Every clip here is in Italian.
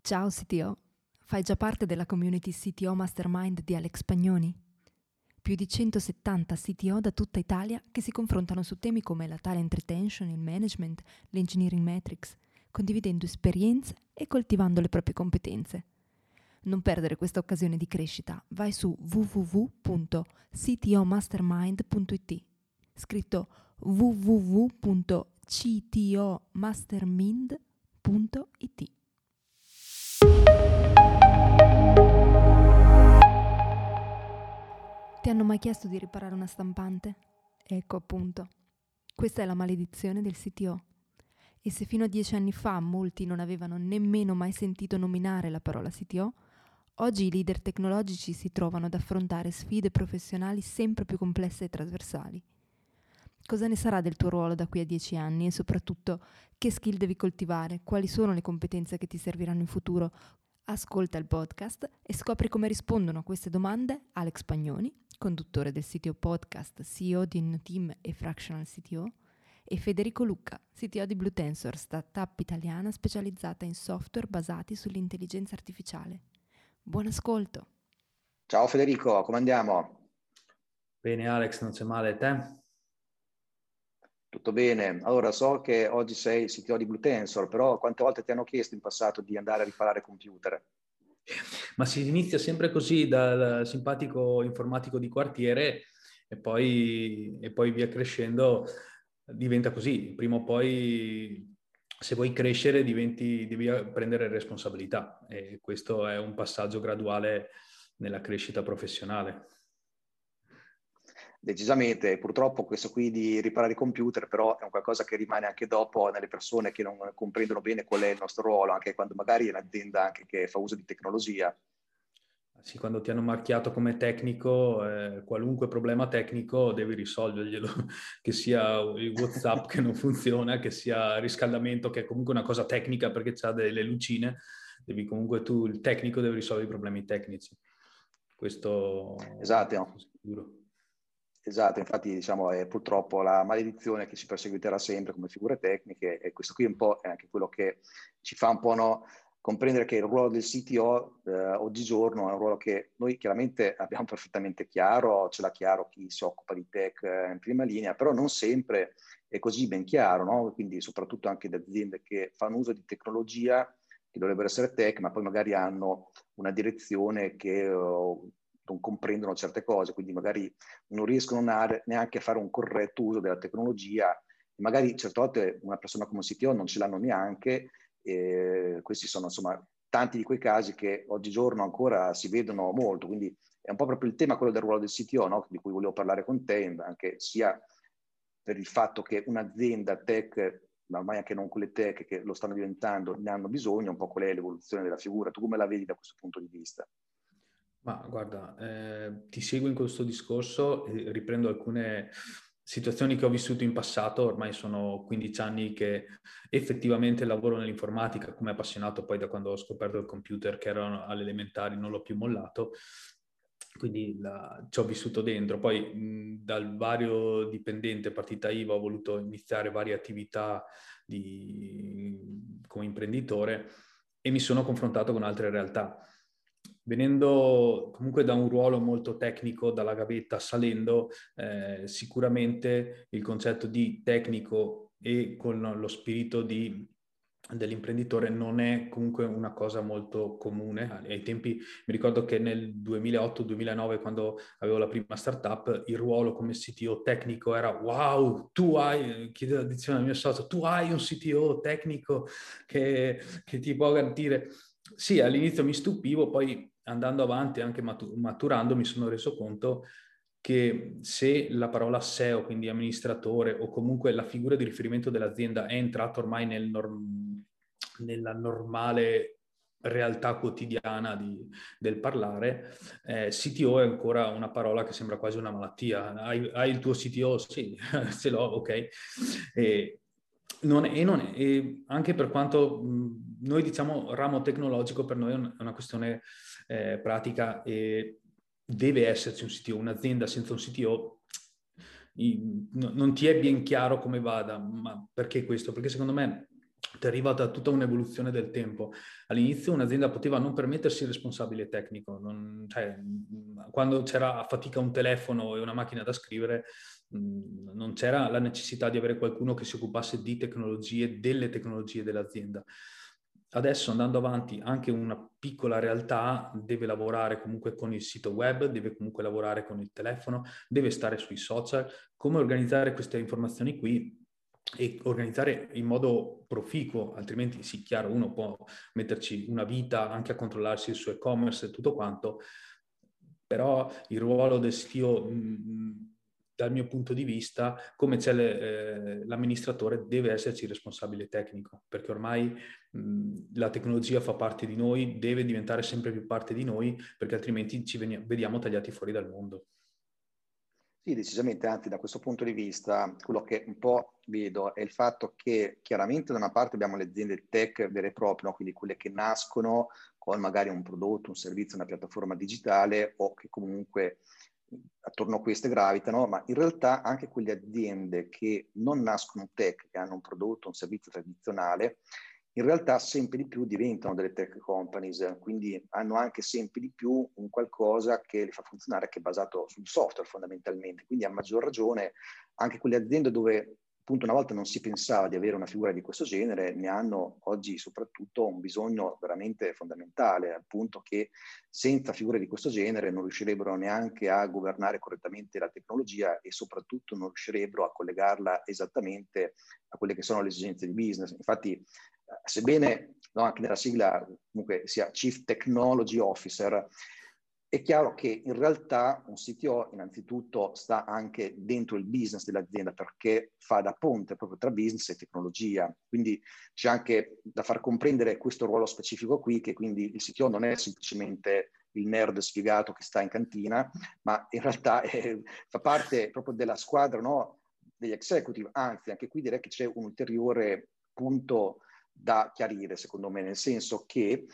Ciao CTO, fai già parte della community CTO Mastermind di Alex Pagnoni? Più di 170 CTO da tutta Italia che si confrontano su temi come la talent retention, il management, l'engineering metrics, condividendo esperienze e coltivando le proprie competenze. Non perdere questa occasione di crescita, vai su www.ctomastermind.it, scritto www.ctomastermind.it. Ti hanno mai chiesto di riparare una stampante? Ecco appunto. Questa è la maledizione del CTO. E se fino a dieci anni fa molti non avevano nemmeno mai sentito nominare la parola CTO, oggi i leader tecnologici si trovano ad affrontare sfide professionali sempre più complesse e trasversali. Cosa ne sarà del tuo ruolo da qui a dieci anni e soprattutto che skill devi coltivare, quali sono le competenze che ti serviranno in futuro? Ascolta il podcast e scopri come rispondono a queste domande Alex Pagnoni, conduttore del sito podcast, CEO di InnoTeam e Fractional CTO, e Federico Lucca, CTO di Blue Tensor, startup italiana specializzata in software basati sull'intelligenza artificiale. Buon ascolto! Ciao Federico, come andiamo? Bene Alex, non c'è male, te? Tutto bene. Allora, so che oggi sei CTO di Blue Tensor, però quante volte ti hanno chiesto in passato di andare a riparare computer? Ma si inizia sempre così dal simpatico informatico di quartiere e poi, e poi via crescendo diventa così. Prima o poi, se vuoi crescere, diventi, devi prendere responsabilità e questo è un passaggio graduale nella crescita professionale. Decisamente, purtroppo questo qui di riparare i computer però è un qualcosa che rimane anche dopo nelle persone che non comprendono bene qual è il nostro ruolo, anche quando magari è un'azienda anche che fa uso di tecnologia sì, quando ti hanno marchiato come tecnico, eh, qualunque problema tecnico devi risolverglielo, che sia il WhatsApp che non funziona, che sia il riscaldamento, che è comunque una cosa tecnica perché ha delle lucine, devi comunque tu, il tecnico, devi risolvere i problemi tecnici. Questo esatto. è sicuro. Esatto, infatti diciamo è purtroppo la maledizione che ci perseguiterà sempre come figure tecniche e questo qui un po' è anche quello che ci fa un po' no, comprendere che il ruolo del CTO eh, oggigiorno è un ruolo che noi chiaramente abbiamo perfettamente chiaro, ce l'ha chiaro chi si occupa di tech eh, in prima linea, però non sempre è così ben chiaro, no? quindi soprattutto anche da aziende che fanno uso di tecnologia che dovrebbero essere tech, ma poi magari hanno una direzione che uh, non comprendono certe cose, quindi magari non riescono neanche a fare un corretto uso della tecnologia, magari certe volte una persona come un CTO non ce l'hanno neanche e questi sono insomma tanti di quei casi che oggigiorno ancora si vedono molto, quindi è un po' proprio il tema quello del ruolo del CTO, no? di cui volevo parlare con te, anche sia per il fatto che un'azienda tech, ma ormai anche non quelle tech che lo stanno diventando, ne hanno bisogno, un po' qual è l'evoluzione della figura. Tu come la vedi da questo punto di vista? Ma guarda, eh, ti seguo in questo discorso e riprendo alcune situazioni che ho vissuto in passato, ormai sono 15 anni che effettivamente lavoro nell'informatica, come appassionato poi da quando ho scoperto il computer che erano alle elementari, non l'ho più mollato, quindi la, ci ho vissuto dentro. Poi mh, dal vario dipendente partita IVA ho voluto iniziare varie attività di, come imprenditore e mi sono confrontato con altre realtà venendo comunque da un ruolo molto tecnico, dalla gavetta, salendo, eh, sicuramente il concetto di tecnico e con lo spirito di, dell'imprenditore non è comunque una cosa molto comune. Ai tempi mi ricordo che nel 2008-2009, quando avevo la prima startup, il ruolo come CTO tecnico era wow, tu hai, chiedo addizione al mio socio, tu hai un CTO tecnico che, che ti può garantire. Sì, all'inizio mi stupivo, poi andando avanti, anche maturando, mi sono reso conto che se la parola SEO, quindi amministratore o comunque la figura di riferimento dell'azienda è entrata ormai nel norm- nella normale realtà quotidiana di, del parlare, eh, CTO è ancora una parola che sembra quasi una malattia. Hai, hai il tuo CTO? Sì, ce l'ho, ok. E, non è, e non è, e anche per quanto mh, noi diciamo ramo tecnologico, per noi è una questione eh, pratica e deve esserci un CTO, un'azienda senza un CTO non ti è ben chiaro come vada, ma perché questo? Perché secondo me ti arriva da tutta un'evoluzione del tempo. All'inizio un'azienda poteva non permettersi il responsabile tecnico, non, cioè, quando c'era a fatica un telefono e una macchina da scrivere, non c'era la necessità di avere qualcuno che si occupasse di tecnologie, delle tecnologie dell'azienda. Adesso andando avanti anche una piccola realtà deve lavorare comunque con il sito web, deve comunque lavorare con il telefono, deve stare sui social. Come organizzare queste informazioni qui e organizzare in modo proficuo, altrimenti sì, chiaro, uno può metterci una vita anche a controllarsi il suo e-commerce e tutto quanto, però il ruolo del CTO dal mio punto di vista, come c'è le, eh, l'amministratore, deve esserci responsabile tecnico, perché ormai mh, la tecnologia fa parte di noi, deve diventare sempre più parte di noi, perché altrimenti ci veni- vediamo tagliati fuori dal mondo. Sì, decisamente, anzi da questo punto di vista quello che un po' vedo è il fatto che chiaramente da una parte abbiamo le aziende tech vere e proprie, no? quindi quelle che nascono con magari un prodotto, un servizio, una piattaforma digitale o che comunque attorno a queste gravitano, ma in realtà anche quelle aziende che non nascono tech, che hanno un prodotto, un servizio tradizionale, in realtà sempre di più diventano delle tech companies, quindi hanno anche sempre di più un qualcosa che li fa funzionare, che è basato sul software fondamentalmente. Quindi a maggior ragione anche quelle aziende dove appunto una volta non si pensava di avere una figura di questo genere, ne hanno oggi soprattutto un bisogno veramente fondamentale, al punto che senza figure di questo genere non riuscirebbero neanche a governare correttamente la tecnologia e soprattutto non riuscirebbero a collegarla esattamente a quelle che sono le esigenze di business. Infatti, eh, sebbene no, anche nella sigla comunque sia Chief Technology Officer, è chiaro che in realtà un CTO innanzitutto sta anche dentro il business dell'azienda perché fa da ponte proprio tra business e tecnologia. Quindi c'è anche da far comprendere questo ruolo specifico qui, che quindi il CTO non è semplicemente il nerd sfigato che sta in cantina, ma in realtà è, fa parte proprio della squadra no, degli executive. Anzi, anche qui direi che c'è un ulteriore punto da chiarire, secondo me, nel senso che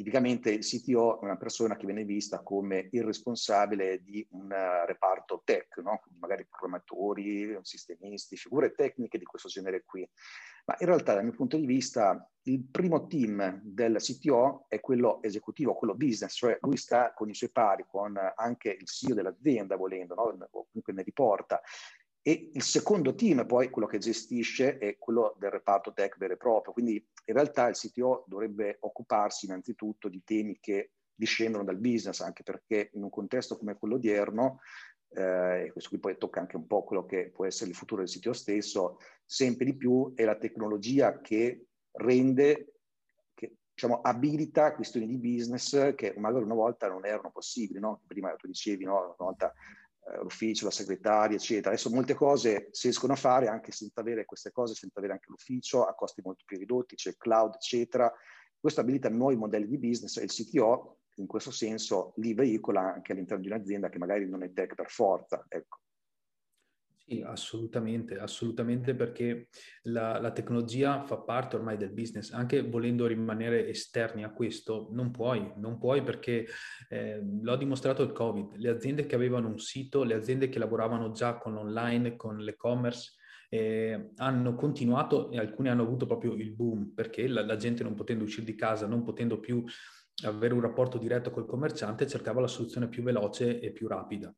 Tipicamente il CTO è una persona che viene vista come il responsabile di un uh, reparto tech, no? Magari programmatori, sistemisti, figure tecniche di questo genere qui. Ma in realtà dal mio punto di vista il primo team del CTO è quello esecutivo, quello business, cioè lui sta con i suoi pari, con anche il CEO dell'azienda volendo, no? o comunque ne riporta, e il secondo team, poi quello che gestisce, è quello del reparto tech vero e proprio. Quindi in realtà il CTO dovrebbe occuparsi innanzitutto di temi che discendono dal business, anche perché in un contesto come quello odierno, eh, e questo qui poi tocca anche un po' quello che può essere il futuro del CTO stesso, sempre di più è la tecnologia che rende, diciamo, abilita questioni di business che magari una volta non erano possibili. No? Prima tu dicevi, no? una volta l'ufficio, la segretaria, eccetera. Adesso molte cose si riescono a fare anche senza avere queste cose, senza avere anche l'ufficio, a costi molto più ridotti, c'è il cloud, eccetera. Questo abilita nuovi modelli di business e il CTO in questo senso li veicola anche all'interno di un'azienda che magari non è tech per forza. Ecco. Sì, assolutamente, assolutamente perché la, la, tecnologia fa parte ormai del business, anche volendo rimanere esterni a questo, non puoi, non puoi perché eh, l'ho dimostrato il Covid, le aziende che avevano un sito, le aziende che lavoravano già con l'online, con l'e-commerce, eh, hanno continuato e alcune hanno avuto proprio il boom perché la, la gente non potendo uscire di casa, non potendo più avere un rapporto diretto col commerciante, cercava la soluzione più veloce e più rapida.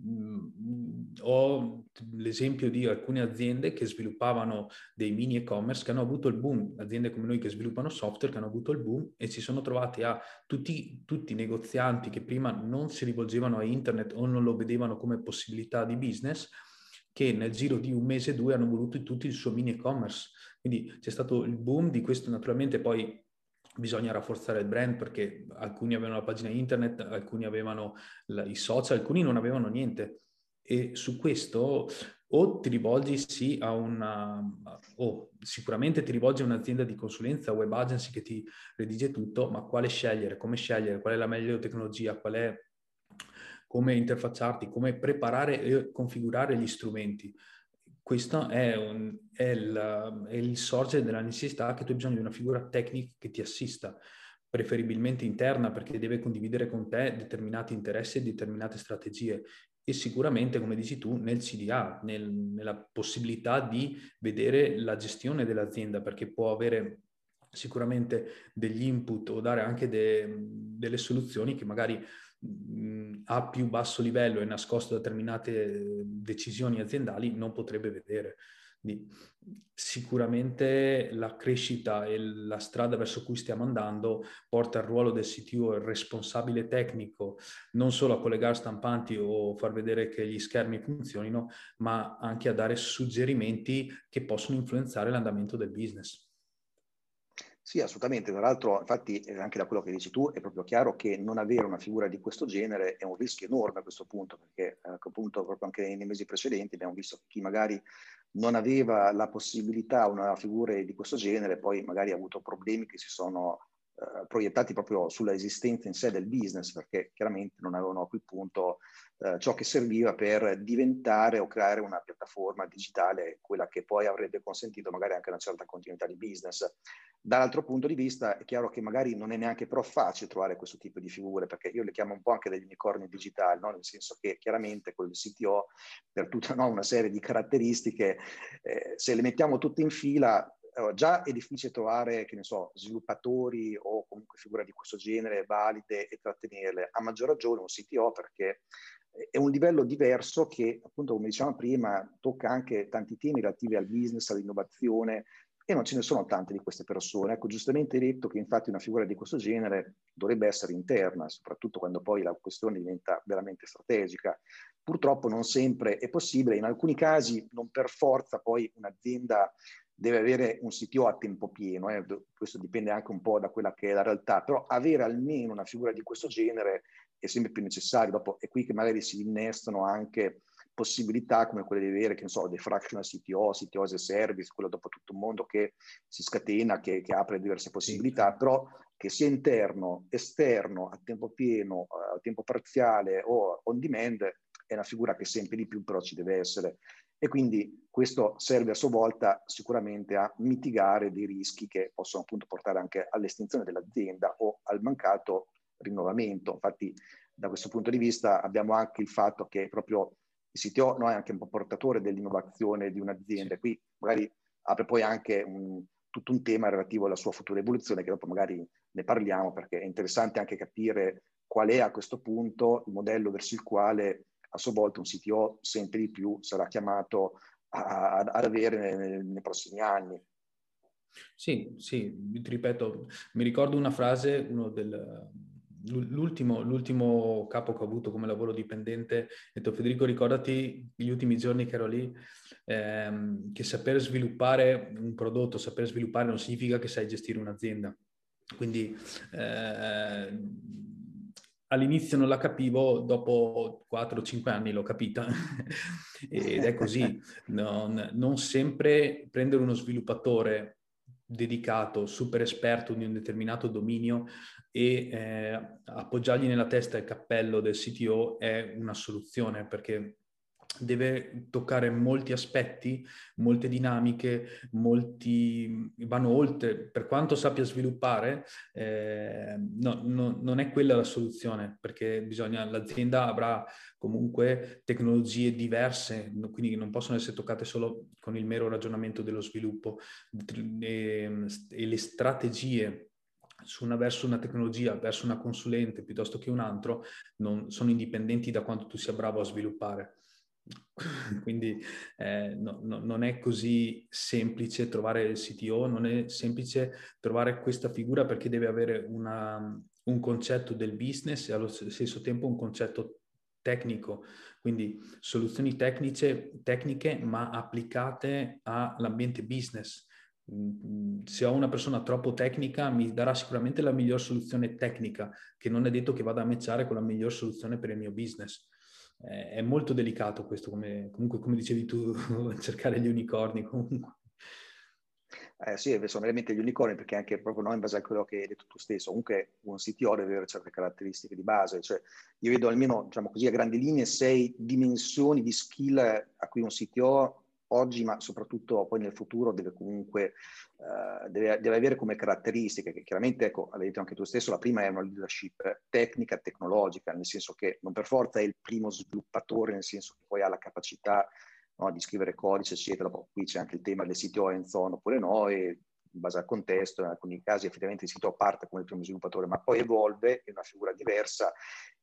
Mm, ho l'esempio di alcune aziende che sviluppavano dei mini e-commerce che hanno avuto il boom, aziende come noi che sviluppano software che hanno avuto il boom e si sono trovati a tutti, tutti i negozianti che prima non si rivolgevano a internet o non lo vedevano come possibilità di business, che nel giro di un mese o due hanno voluto tutti il suo mini e-commerce. Quindi c'è stato il boom di questo, naturalmente poi bisogna rafforzare il brand perché alcuni avevano la pagina internet, alcuni avevano la, i social, alcuni non avevano niente. E su questo o ti rivolgi sì a una, o sicuramente ti rivolgi a un'azienda di consulenza, web agency che ti redige tutto, ma quale scegliere, come scegliere, qual è la meglio tecnologia, qual è come interfacciarti, come preparare e configurare gli strumenti questo è, un, è, il, è, il, sorgere della necessità che tu hai bisogno di una figura tecnica che ti assista, preferibilmente interna perché deve condividere con te determinati interessi e determinate strategie. e sicuramente, come dici tu, nel CDA, nel, nella possibilità di vedere la gestione dell'azienda, perché può avere sicuramente degli input o dare anche de, delle soluzioni che magari a più basso livello e nascosto da determinate decisioni aziendali non potrebbe vedere. Quindi, sicuramente la crescita e la strada verso cui stiamo andando porta il ruolo del CTO, il responsabile tecnico, non solo a collegare stampanti o far vedere che gli schermi funzionino, ma anche a dare suggerimenti che possono influenzare l'andamento del business. Sì, assolutamente. Tra l'altro, infatti, eh, anche da quello che dici tu, è proprio chiaro che non avere una figura di questo genere è un rischio enorme a questo punto, perché eh, appunto proprio anche nei mesi precedenti abbiamo visto che chi magari non aveva la possibilità, una figura di questo genere, poi magari ha avuto problemi che si sono eh, proiettati proprio sulla esistenza in sé del business, perché chiaramente non avevano a quel punto eh, ciò che serviva per diventare o creare una piattaforma digitale, quella che poi avrebbe consentito magari anche una certa continuità di business. Dall'altro punto di vista è chiaro che magari non è neanche però facile trovare questo tipo di figure, perché io le chiamo un po' anche degli unicorni digitali, no? nel senso che chiaramente quel CTO, per tutta no, una serie di caratteristiche, eh, se le mettiamo tutte in fila, eh, già è difficile trovare, che ne so, sviluppatori o comunque figure di questo genere valide e trattenerle. A maggior ragione un CTO perché è un livello diverso che, appunto, come dicevamo prima, tocca anche tanti temi relativi al business, all'innovazione, e non ce ne sono tante di queste persone. Ecco, giustamente detto che infatti una figura di questo genere dovrebbe essere interna, soprattutto quando poi la questione diventa veramente strategica. Purtroppo non sempre è possibile, in alcuni casi non per forza poi un'azienda deve avere un CTO a tempo pieno, eh? questo dipende anche un po' da quella che è la realtà, però avere almeno una figura di questo genere è sempre più necessario. Dopo è qui che magari si innestano anche possibilità come quelle di avere, che ne so, dei fractional CTO, CTO as a service, quello dopo tutto un mondo che si scatena, che, che apre diverse possibilità, sì. però che sia interno, esterno, a tempo pieno, a tempo parziale o on demand, è una figura che sempre di più però ci deve essere. E quindi questo serve a sua volta sicuramente a mitigare dei rischi che possono appunto portare anche all'estinzione dell'azienda o al mancato rinnovamento. Infatti da questo punto di vista abbiamo anche il fatto che proprio il CTO no, è anche un po' portatore dell'innovazione di un'azienda, qui magari apre poi anche un, tutto un tema relativo alla sua futura evoluzione che dopo magari ne parliamo perché è interessante anche capire qual è a questo punto il modello verso il quale a sua volta un CTO sempre di più sarà chiamato ad avere nei, nei prossimi anni. Sì, sì, ti ripeto, mi ricordo una frase, uno del, l'ultimo, l'ultimo, capo che ho avuto come lavoro dipendente, ha detto Federico ricordati gli ultimi giorni che ero lì, ehm, che saper sviluppare un prodotto, saper sviluppare non significa che sai gestire un'azienda. Quindi eh, all'inizio non la capivo, dopo 4-5 anni l'ho capita ed è così. Non, non, sempre prendere uno sviluppatore dedicato, super esperto di un determinato dominio e eh, appoggiargli nella testa il cappello del CTO è una soluzione perché deve toccare molti aspetti, molte dinamiche, molti vanno oltre, per quanto sappia sviluppare, eh, no, no, non è quella la soluzione, perché bisogna, l'azienda avrà comunque tecnologie diverse, quindi non possono essere toccate solo con il mero ragionamento dello sviluppo e, e le strategie su una, verso una tecnologia, verso una consulente piuttosto che un altro, non, sono indipendenti da quanto tu sia bravo a sviluppare. Quindi eh, no, no, non è così semplice trovare il CTO, non è semplice trovare questa figura perché deve avere una, un concetto del business e allo stesso tempo un concetto tecnico, quindi soluzioni tecniche, tecniche ma applicate all'ambiente business. Mm, se ho una persona troppo tecnica mi darà sicuramente la miglior soluzione tecnica, che non è detto che vada a matchare con la miglior soluzione per il mio business è molto delicato questo, come, comunque come dicevi tu, cercare gli unicorni comunque. Eh sì, sono veramente gli unicorni perché anche proprio noi in base a quello che hai detto tu stesso, comunque un CTO deve avere certe caratteristiche di base, cioè io vedo almeno, diciamo così, a grandi linee sei dimensioni di skill a cui un CTO oggi, ma soprattutto poi nel futuro deve comunque uh, deve, deve, avere come caratteristiche che chiaramente, ecco, avete detto anche tu stesso, la prima è una leadership tecnica, tecnologica, nel senso che non per forza è il primo sviluppatore, nel senso che poi ha la capacità no, di scrivere codice, eccetera. Poi qui c'è anche il tema del CTO zona oppure no, e in base al contesto, in alcuni casi effettivamente il sito parte come il primo sviluppatore, ma poi evolve, è una figura diversa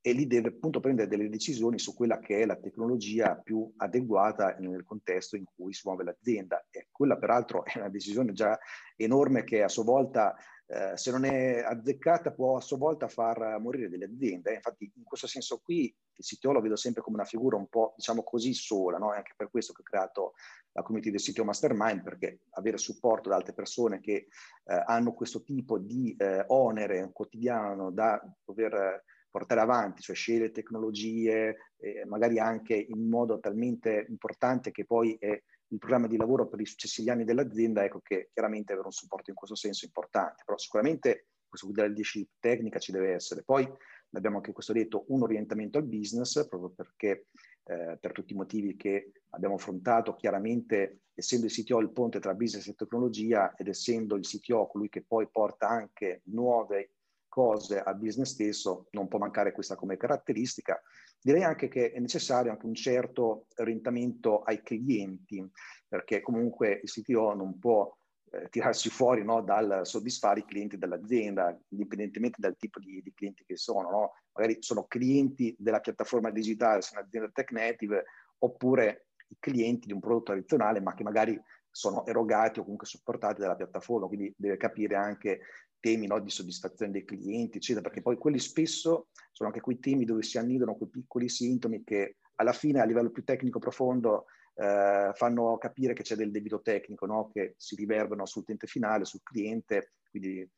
e lì deve appunto prendere delle decisioni su quella che è la tecnologia più adeguata nel contesto in cui si muove l'azienda. E quella peraltro è una decisione già enorme che a sua volta eh, se non è azzeccata può a sua volta far morire delle aziende. Infatti in questo senso qui il CTO lo vedo sempre come una figura un po' diciamo così sola, no? è anche per questo che ho creato la community del CTO Mastermind, perché avere supporto da altre persone che eh, hanno questo tipo di eh, onere quotidiano da dover portare avanti, cioè scegliere tecnologie, eh, magari anche in modo talmente importante che poi è il programma di lavoro per i successivi anni dell'azienda, ecco che chiaramente avere un supporto in questo senso è importante, però sicuramente questo leadership tecnica ci deve essere. Poi abbiamo anche questo detto, un orientamento al business, proprio perché eh, per tutti i motivi che abbiamo affrontato, chiaramente essendo il CTO il ponte tra business e tecnologia ed essendo il CTO colui che poi porta anche nuove cose al business stesso, non può mancare questa come caratteristica. Direi anche che è necessario anche un certo orientamento ai clienti, perché comunque il CTO non può eh, tirarsi fuori no, dal soddisfare i clienti dell'azienda, indipendentemente dal tipo di, di clienti che sono. No? Magari sono clienti della piattaforma digitale, se un'azienda tech native, oppure i clienti di un prodotto tradizionale, ma che magari sono erogati o comunque supportati dalla piattaforma, quindi deve capire anche temi no, di soddisfazione dei clienti, eccetera, perché poi quelli spesso sono anche quei temi dove si annidano quei piccoli sintomi che alla fine a livello più tecnico profondo eh, fanno capire che c'è del debito tecnico no, che si riverberano sull'utente finale, sul cliente, quindi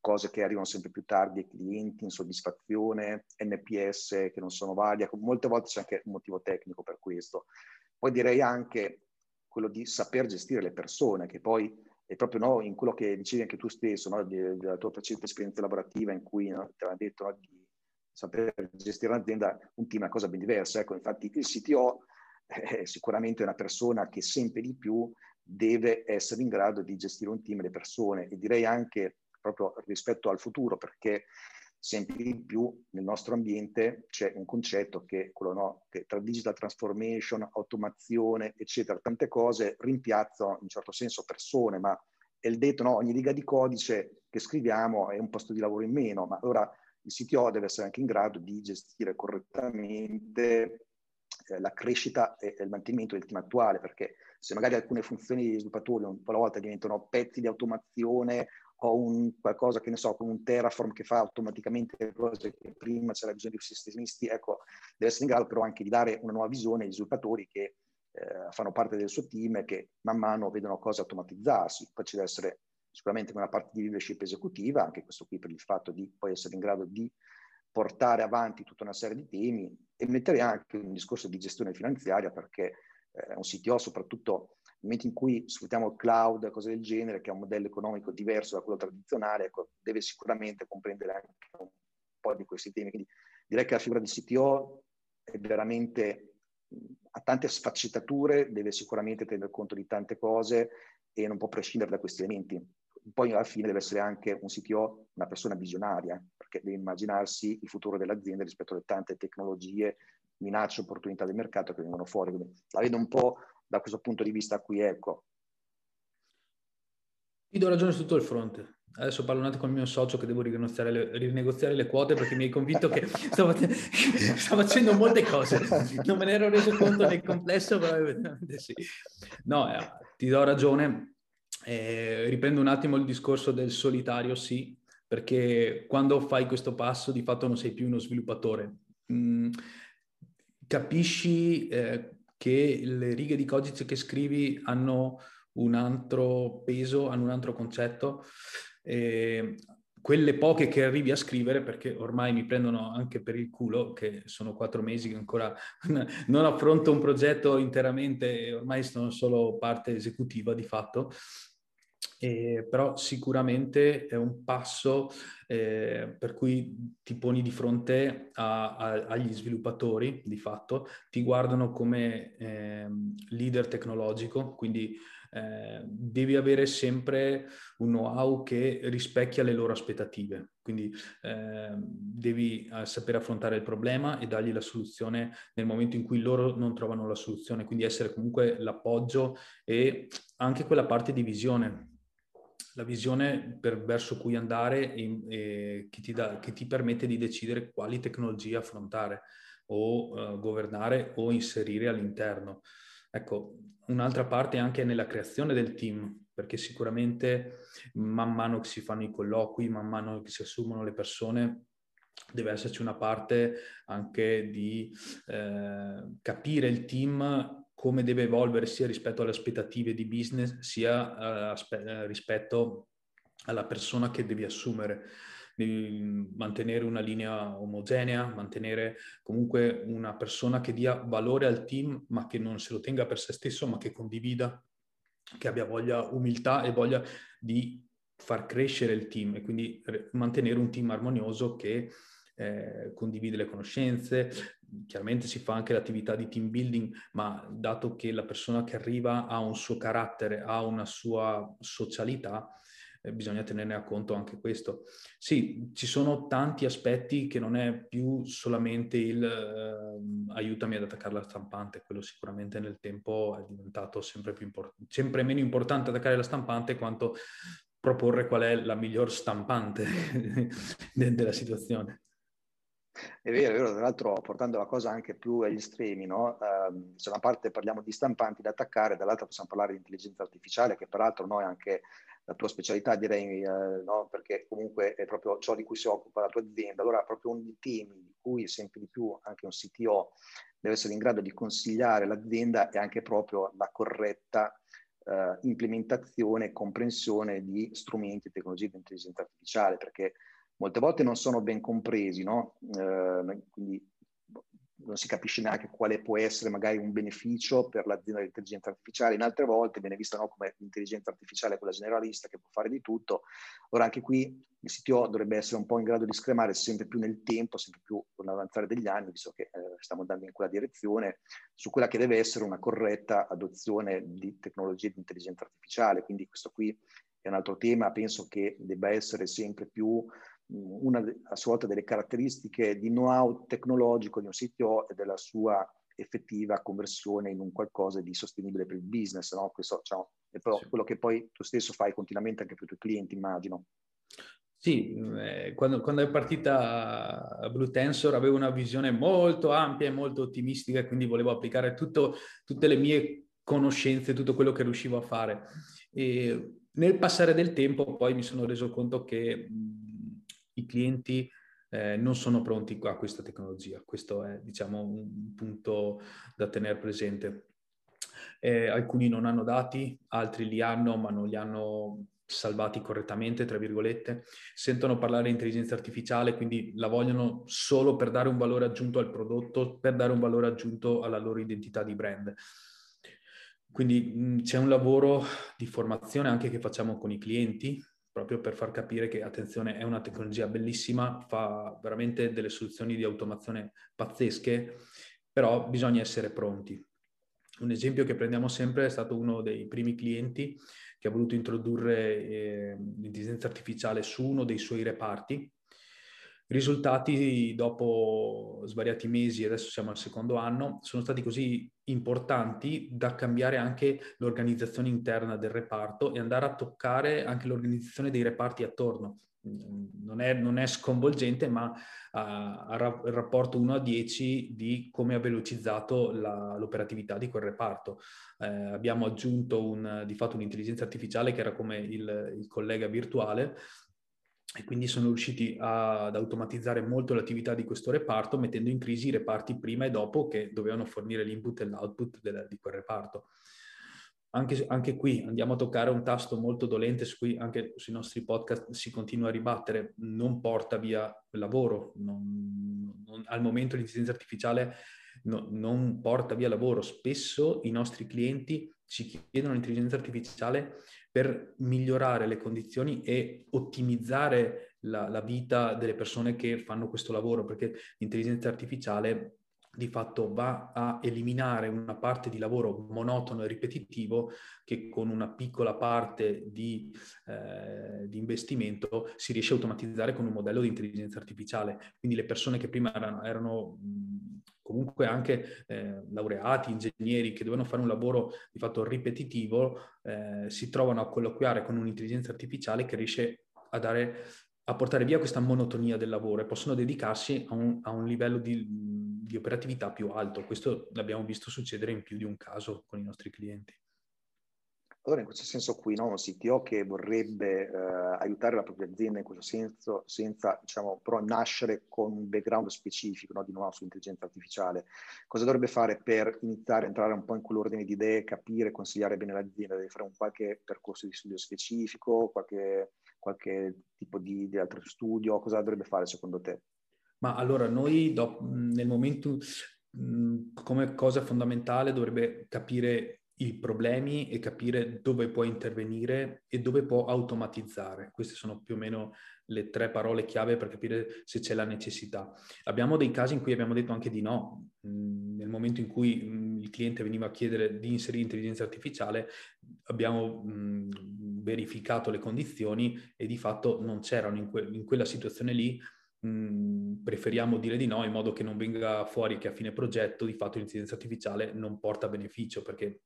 cose che arrivano sempre più tardi ai clienti, insoddisfazione, NPS che non sono validi, ecco, molte volte c'è anche un motivo tecnico per questo. Poi direi anche quello di saper gestire le persone, che poi è proprio no, in quello che dicevi anche tu stesso, no, della tua precedente esperienza lavorativa in cui no, ti avevano detto no, di saper gestire un'azienda, un team è una cosa ben diversa. Ecco, infatti il CTO è sicuramente una persona che sempre di più deve essere in grado di gestire un team e le persone e direi anche proprio rispetto al futuro perché sempre di più nel nostro ambiente c'è un concetto che quello no, che tra digital transformation, automazione, eccetera, tante cose rimpiazzano in un certo senso persone, ma è il detto, no, ogni riga di codice che scriviamo è un posto di lavoro in meno, ma allora il CTO deve essere anche in grado di gestire correttamente eh, la crescita e, il mantenimento del team attuale, perché se magari alcune funzioni di sviluppatori un po' alla volta diventano pezzi di automazione ho un qualcosa che ne so, come un Terraform che fa automaticamente le cose che prima c'era bisogno di sistemisti, ecco, deve essere in grado però anche di dare una nuova visione agli sviluppatori che eh, fanno parte del suo team e che man mano vedono cose automatizzarsi. Poi ci deve essere sicuramente una parte di leadership esecutiva, anche questo qui per il fatto di poi essere in grado di portare avanti tutta una serie di temi e mettere anche un discorso di gestione finanziaria perché eh, un CTO soprattutto nel momento in cui sfruttiamo il cloud cose del genere, che è un modello economico diverso da quello tradizionale, ecco, deve sicuramente comprendere anche un po' di questi temi. Quindi direi che la figura di CTO è veramente ha tante sfaccettature, deve sicuramente tenere conto di tante cose e non può prescindere da questi elementi. Poi alla fine deve essere anche un CTO una persona visionaria, perché deve immaginarsi il futuro dell'azienda rispetto alle tante tecnologie, minacce, opportunità del mercato che vengono fuori. Quindi la vedo un po' da questo punto di vista qui, ecco. Ti do ragione su tutto il fronte. Adesso parlo un attimo con il mio socio che devo rinegoziare le, rinegoziare le quote perché mi hai convinto che sto, sto, facendo molte cose. Non me ne ero reso conto nel complesso, però evidentemente sì. No, eh, ti do ragione. Eh, riprendo un attimo il discorso del solitario, sì, perché quando fai questo passo di fatto non sei più uno sviluppatore. Mm, capisci eh, che le righe di codice che scrivi hanno un altro peso, hanno un altro concetto. E quelle poche che arrivi a scrivere, perché ormai mi prendono anche per il culo, che sono quattro mesi che ancora non affronto un progetto interamente, ormai sono solo parte esecutiva di fatto. Eh, però sicuramente è un passo eh, per cui ti poni di fronte a, a, agli sviluppatori, di fatto, ti guardano come eh, leader tecnologico, quindi eh, devi avere sempre un know-how che rispecchia le loro aspettative. Quindi eh, devi eh, sapere affrontare il problema e dargli la soluzione nel momento in cui loro non trovano la soluzione, quindi essere comunque l'appoggio e anche quella parte di visione la visione per, verso cui andare e, e che, ti da, che, ti permette di decidere quali tecnologie affrontare o uh, governare o inserire all'interno. Ecco, un'altra parte anche nella creazione del team, perché sicuramente man mano che si fanno i colloqui, man mano che si assumono le persone, deve esserci una parte anche di eh, capire il team come deve evolvere sia rispetto alle aspettative di business, sia uh, aspe- rispetto alla persona che devi assumere. Devi mantenere una linea omogenea, mantenere comunque una persona che dia valore al team, ma che non se lo tenga per se stesso, ma che condivida, che abbia voglia, umiltà e voglia di far crescere il team e quindi mantenere un team armonioso che eh, condivide le conoscenze, chiaramente si fa anche l'attività di team building, ma dato che la persona che arriva ha un suo carattere, ha una sua socialità, eh, bisogna tenerne a conto anche questo. Sì, ci sono tanti aspetti che non è più solamente il eh, aiutami ad attaccare la stampante, quello sicuramente nel tempo è diventato sempre, import- sempre meno importante attaccare la stampante quanto proporre qual è la miglior stampante della situazione. È vero, è vero, tra l'altro portando la cosa anche più agli estremi, no? Se da una parte parliamo di stampanti da attaccare, dall'altra possiamo parlare di intelligenza artificiale, che peraltro noi anche la tua specialità direi, uh, no? perché comunque è proprio ciò di cui si occupa la tua azienda. Allora proprio uno dei temi di cui sempre di più anche un CTO deve essere in grado di consigliare l'azienda è anche proprio la corretta uh, implementazione e comprensione di strumenti e tecnologie di intelligenza artificiale, perché molte volte non sono ben compresi, no? Eh, quindi non si capisce neanche quale può essere magari un beneficio per l'azienda dell'intelligenza artificiale, in altre volte viene vista no, come l'intelligenza artificiale quella generalista che può fare di tutto. Ora anche qui il CTO dovrebbe essere un po' in grado di scremare sempre più nel tempo, sempre più con l'avanzare degli anni, visto che eh, stiamo andando in quella direzione, su quella che deve essere una corretta adozione di tecnologie di intelligenza artificiale. Quindi questo qui è un altro tema, penso che debba essere sempre più una a sua volta delle caratteristiche di know-how tecnologico di un sito e della sua effettiva conversione in un qualcosa di sostenibile per il business. No? Questo diciamo, è sì. quello che poi tu stesso fai continuamente anche per i tuoi clienti, immagino. Sì, eh, quando, quando, è partita Blue Tensor avevo una visione molto ampia e molto ottimistica, quindi volevo applicare tutto, tutte le mie conoscenze, tutto quello che riuscivo a fare. E nel passare del tempo poi mi sono reso conto che i clienti eh, non sono pronti a questa tecnologia. Questo è, diciamo, un punto da tenere presente. Eh, alcuni non hanno dati, altri li hanno, ma non li hanno salvati correttamente, tra virgolette, sentono parlare di intelligenza artificiale, quindi la vogliono solo per dare un valore aggiunto al prodotto, per dare un valore aggiunto alla loro identità di brand. Quindi mh, c'è un lavoro di formazione anche che facciamo con i clienti, proprio per far capire che, attenzione, è una tecnologia bellissima, fa veramente delle soluzioni di automazione pazzesche, però bisogna essere pronti. Un esempio che prendiamo sempre è stato uno dei primi clienti che ha voluto introdurre eh, l'intelligenza artificiale su uno dei suoi reparti risultati dopo svariati mesi, adesso siamo al secondo anno, sono stati così importanti da cambiare anche l'organizzazione interna del reparto e andare a toccare anche l'organizzazione dei reparti attorno. Non è, non è sconvolgente, ma ha uh, il rapporto 1 a 10 di come ha velocizzato la, l'operatività di quel reparto. Eh, abbiamo aggiunto un, di fatto un'intelligenza artificiale che era come il, il collega virtuale e quindi sono riusciti a, ad automatizzare molto l'attività di questo reparto, mettendo in crisi i reparti prima e dopo che dovevano fornire l'input e l'output del, di quel reparto. Anche, anche, qui andiamo a toccare un tasto molto dolente su cui anche sui nostri podcast si continua a ribattere, non porta via lavoro, non, non, al momento l'intelligenza artificiale no, non porta via lavoro, spesso i nostri clienti ci chiedono l'intelligenza artificiale per migliorare le condizioni e ottimizzare la, la vita delle persone che fanno questo lavoro, perché l'intelligenza artificiale di fatto va a eliminare una parte di lavoro monotono e ripetitivo che con una piccola parte di, eh, di, investimento si riesce a automatizzare con un modello di intelligenza artificiale. Quindi le persone che prima erano, erano comunque anche eh, laureati, ingegneri che dovevano fare un lavoro di fatto ripetitivo, eh, si trovano a colloquiare con un'intelligenza artificiale che riesce a dare a portare via questa monotonia del lavoro e possono dedicarsi a un, a un livello di, di, operatività più alto. Questo l'abbiamo visto succedere in più di un caso con i nostri clienti. Allora, in questo senso qui, no? un CTO che vorrebbe eh, aiutare la propria azienda in questo senso, senza, diciamo, però nascere con un background specifico, no? di nuovo sull'intelligenza artificiale, cosa dovrebbe fare per iniziare a entrare un po' in quell'ordine di idee, capire, consigliare bene l'azienda? Deve fare un qualche percorso di studio specifico, qualche qualche tipo di, di altro studio? Cosa dovrebbe fare secondo te? Ma allora noi dopo, nel momento, come cosa fondamentale, dovrebbe capire i problemi e capire dove può intervenire e dove può automatizzare. Queste sono più o meno le tre parole chiave per capire se c'è la necessità. Abbiamo dei casi in cui abbiamo detto anche di no. Nel momento in cui il cliente veniva a chiedere di inserire intelligenza artificiale, abbiamo verificato le condizioni e di fatto non c'erano in, que- in quella situazione lì. Preferiamo dire di no in modo che non venga fuori che a fine progetto di fatto l'intelligenza artificiale non porta beneficio perché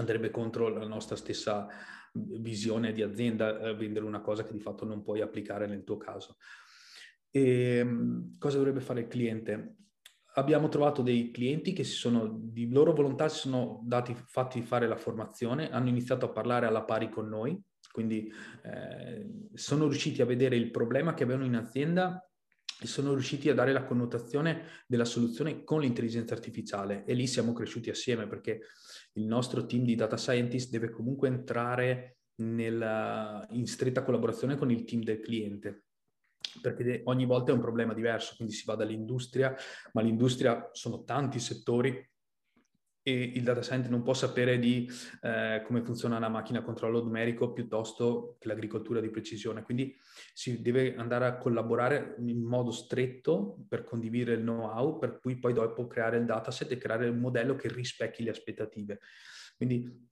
andrebbe contro la nostra stessa visione di azienda eh, vendere una cosa che di fatto non puoi applicare nel tuo caso. E, ehm, cosa dovrebbe fare il cliente? Abbiamo trovato dei clienti che si sono, di loro volontà si sono dati, fatti fare la formazione, hanno iniziato a parlare alla pari con noi, quindi eh, sono riusciti a vedere il problema che avevano in azienda e sono riusciti a dare la connotazione della soluzione con l'intelligenza artificiale. E lì siamo cresciuti assieme perché il nostro team di data scientist deve comunque entrare nella, in stretta collaborazione con il team del cliente perché ogni volta è un problema diverso, quindi si va dall'industria, ma l'industria sono tanti settori e il data scientist non può sapere di eh, come funziona una macchina a controllo numerico piuttosto che l'agricoltura di precisione. Quindi si deve andare a collaborare in modo stretto per condividere il know-how, per cui poi dopo creare il dataset e creare un modello che rispecchi le aspettative. Quindi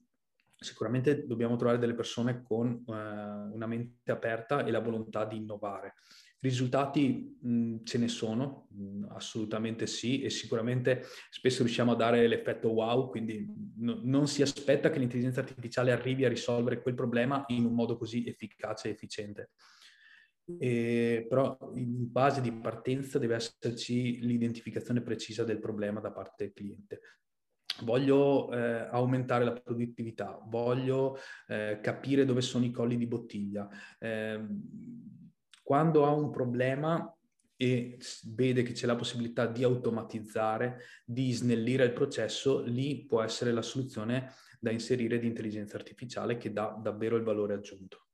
sicuramente dobbiamo trovare delle persone con eh, una mente aperta e la volontà di innovare. Risultati mh, ce ne sono, mh, assolutamente sì, e sicuramente spesso riusciamo a dare l'effetto wow, quindi no, non si aspetta che l'intelligenza artificiale arrivi a risolvere quel problema in un modo così efficace e efficiente. E, però in base di partenza deve esserci l'identificazione precisa del problema da parte del cliente. Voglio eh, aumentare la produttività, voglio eh, capire dove sono i colli di bottiglia. Eh, quando ha un problema e vede che c'è la possibilità di automatizzare, di snellire il processo, lì può essere la soluzione da inserire di intelligenza artificiale che dà davvero il valore aggiunto.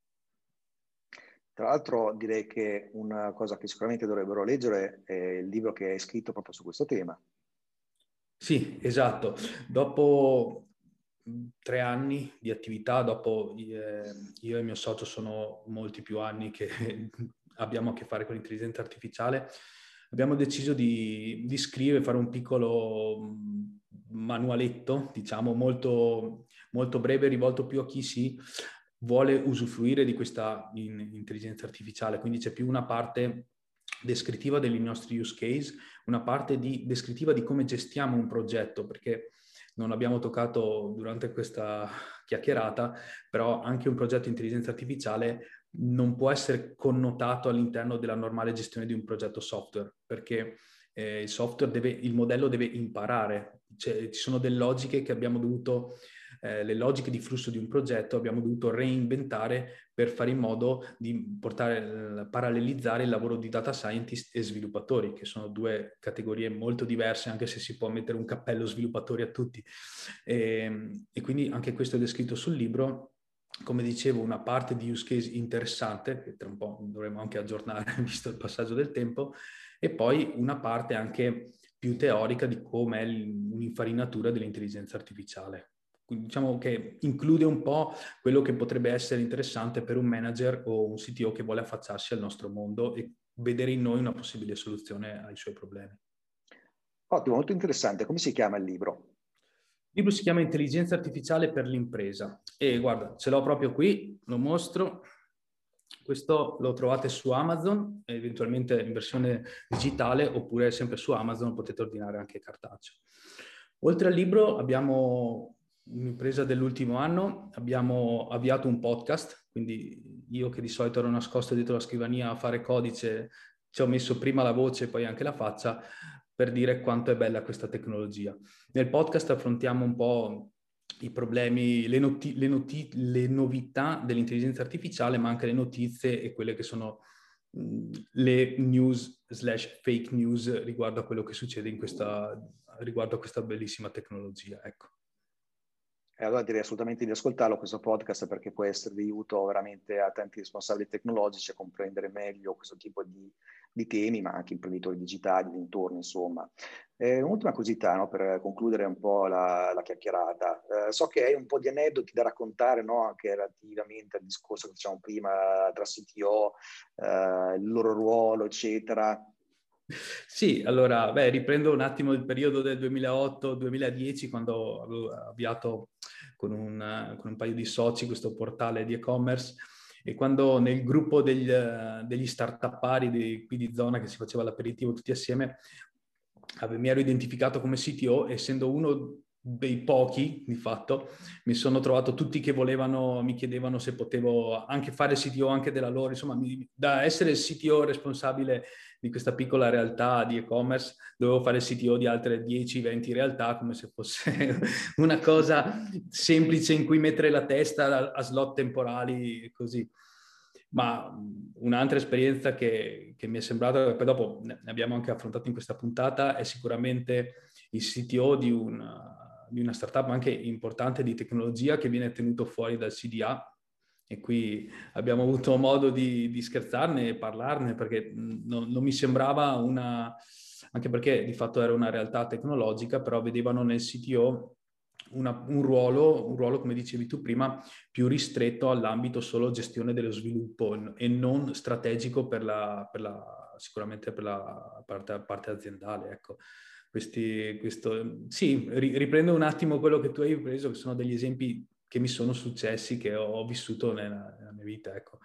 Tra l'altro direi che una cosa che sicuramente dovrebbero leggere è il libro che hai scritto proprio su questo tema. Sì, esatto. Dopo tre anni di attività, dopo eh, io e mio socio sono molti più anni che abbiamo a che fare con l'intelligenza artificiale, abbiamo deciso di, di scrivere, fare un piccolo mm, manualetto, diciamo, molto, molto breve, rivolto più a chi si vuole usufruire di questa in, intelligenza artificiale. Quindi c'è più una parte descrittiva dei nostri use case, una parte di, descrittiva di come gestiamo un progetto, perché non abbiamo toccato durante questa chiacchierata, però anche un progetto di intelligenza artificiale non può essere connotato all'interno della normale gestione di un progetto software, perché eh, il software deve, il modello deve imparare. Cioè, ci sono delle logiche che abbiamo dovuto, eh, le logiche di flusso di un progetto abbiamo dovuto reinventare per fare in modo di portare, eh, parallelizzare il lavoro di data scientist e sviluppatori, che sono due categorie molto diverse, anche se si può mettere un cappello sviluppatori a tutti. E, ehm, e quindi anche questo è descritto sul libro come dicevo, una parte di use case interessante, che tra un po' dovremo anche aggiornare visto il passaggio del tempo, e poi una parte anche più teorica di come è un'infarinatura dell'intelligenza artificiale. diciamo che include un po' quello che potrebbe essere interessante per un manager o un CTO che vuole affacciarsi al nostro mondo e vedere in noi una possibile soluzione ai suoi problemi. Ottimo, molto interessante. Come si chiama il libro? Il libro si chiama Intelligenza artificiale per l'impresa e guarda, ce l'ho proprio qui, lo mostro. Questo lo trovate su Amazon, eventualmente in versione digitale, oppure sempre su Amazon potete ordinare anche cartaceo. Oltre al libro abbiamo un'impresa dell'ultimo anno, abbiamo avviato un podcast, quindi io che di solito ero nascosto dietro la scrivania a fare codice, ci ho messo prima la voce e poi anche la faccia per dire quanto è bella questa tecnologia. Nel podcast affrontiamo un po' i problemi, le, noti- le, noti- le novità dell'intelligenza artificiale, ma anche le notizie e quelle che sono le news slash fake news riguardo a quello che succede in questa, riguardo a questa bellissima tecnologia. Ecco. E allora direi assolutamente di ascoltarlo questo podcast perché può essere di aiuto veramente a tanti responsabili tecnologici a comprendere meglio questo tipo di, di temi, ma anche imprenditori digitali, dintorni, insomma. Eh, un'ultima cosità no, per concludere un po' la, la chiacchierata. Eh, so che hai un po' di aneddoti da raccontare no, anche relativamente al discorso che diciamo prima tra CTO, eh, il loro ruolo, eccetera. Sì, allora, beh, riprendo un attimo il periodo del 2008-2010 quando avevo avviato con un, con un, paio di soci questo portale di e-commerce e quando nel gruppo degli, degli start-upari di, qui di zona che si faceva l'aperitivo tutti assieme mi ero identificato come CTO essendo uno dei pochi, di fatto, mi sono trovato tutti che volevano, mi chiedevano se potevo anche fare CTO anche della loro, insomma, mi, da essere il CTO responsabile di questa piccola realtà di e-commerce, dovevo fare il CTO di altre 10-20 realtà come se fosse una cosa semplice in cui mettere la testa a slot temporali così. Ma un'altra esperienza che, che mi è sembrata, poi dopo ne abbiamo anche affrontato in questa puntata, è sicuramente il CTO di una, di una startup anche importante di tecnologia che viene tenuto fuori dal CDA, e qui abbiamo avuto modo di, di scherzarne e parlarne perché non, non, mi sembrava una, anche perché di fatto era una realtà tecnologica, però vedevano nel CTO una, un, ruolo, un ruolo, come dicevi tu prima, più ristretto all'ambito solo gestione dello sviluppo e non strategico per la, per la sicuramente per la parte, parte aziendale. Ecco. Questi, questo, sì, riprendo un attimo quello che tu hai preso, che sono degli esempi che mi sono successi, che ho vissuto nella, nella mia vita. Ecco.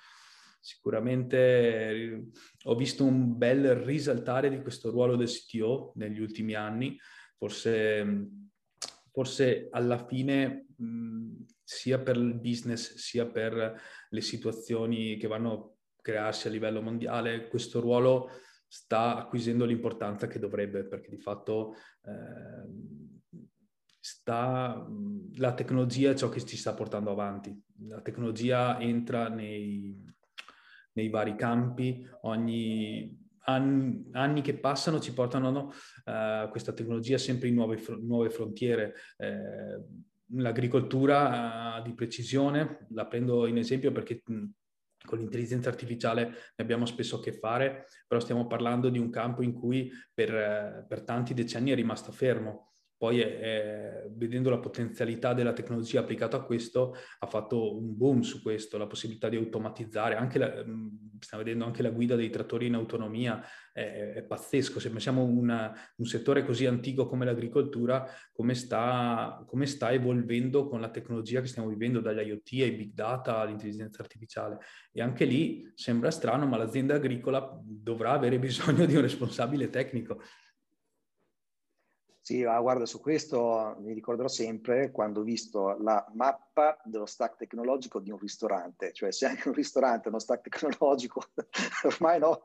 Sicuramente ho visto un bel risaltare di questo ruolo del CTO negli ultimi anni, forse, forse alla fine mh, sia per il business sia per le situazioni che vanno a crearsi a livello mondiale, questo ruolo sta acquisendo l'importanza che dovrebbe, perché di fatto eh, sta, la tecnologia è ciò che ci sta portando avanti. La tecnologia entra nei, nei vari campi, ogni anni, anni che passano ci portano no, uh, questa tecnologia sempre in nuove, nuove frontiere. Eh, l'agricoltura di precisione, la prendo in esempio perché con l'intelligenza artificiale ne abbiamo spesso a che fare, però stiamo parlando di un campo in cui per, uh, per tanti decenni è rimasto fermo poi eh, vedendo la potenzialità della tecnologia applicata a questo ha fatto un boom su questo, la possibilità di automatizzare, anche la, mm, stiamo vedendo anche la guida dei trattori in autonomia, è, è pazzesco, se pensiamo a un settore così antico come l'agricoltura, come sta, come sta evolvendo con la tecnologia che stiamo vivendo dagli IoT ai big data all'intelligenza artificiale e anche lì sembra strano ma l'azienda agricola dovrà avere bisogno di un responsabile tecnico. Sì, ma guarda, su questo mi ricorderò sempre quando ho visto la mappa dello stack tecnologico di un ristorante, cioè se anche un ristorante ha uno stack tecnologico, ormai no,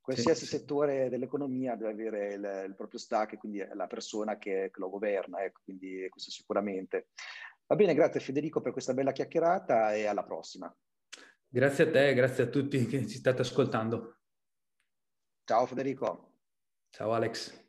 qualsiasi sì. settore dell'economia deve avere il, il, proprio stack e quindi è la persona che, che lo governa, ecco, quindi questo sicuramente. Va bene, grazie Federico per questa bella chiacchierata e alla prossima. Grazie a te, grazie a tutti che ci state ascoltando. Ciao Federico. Ciao Alex.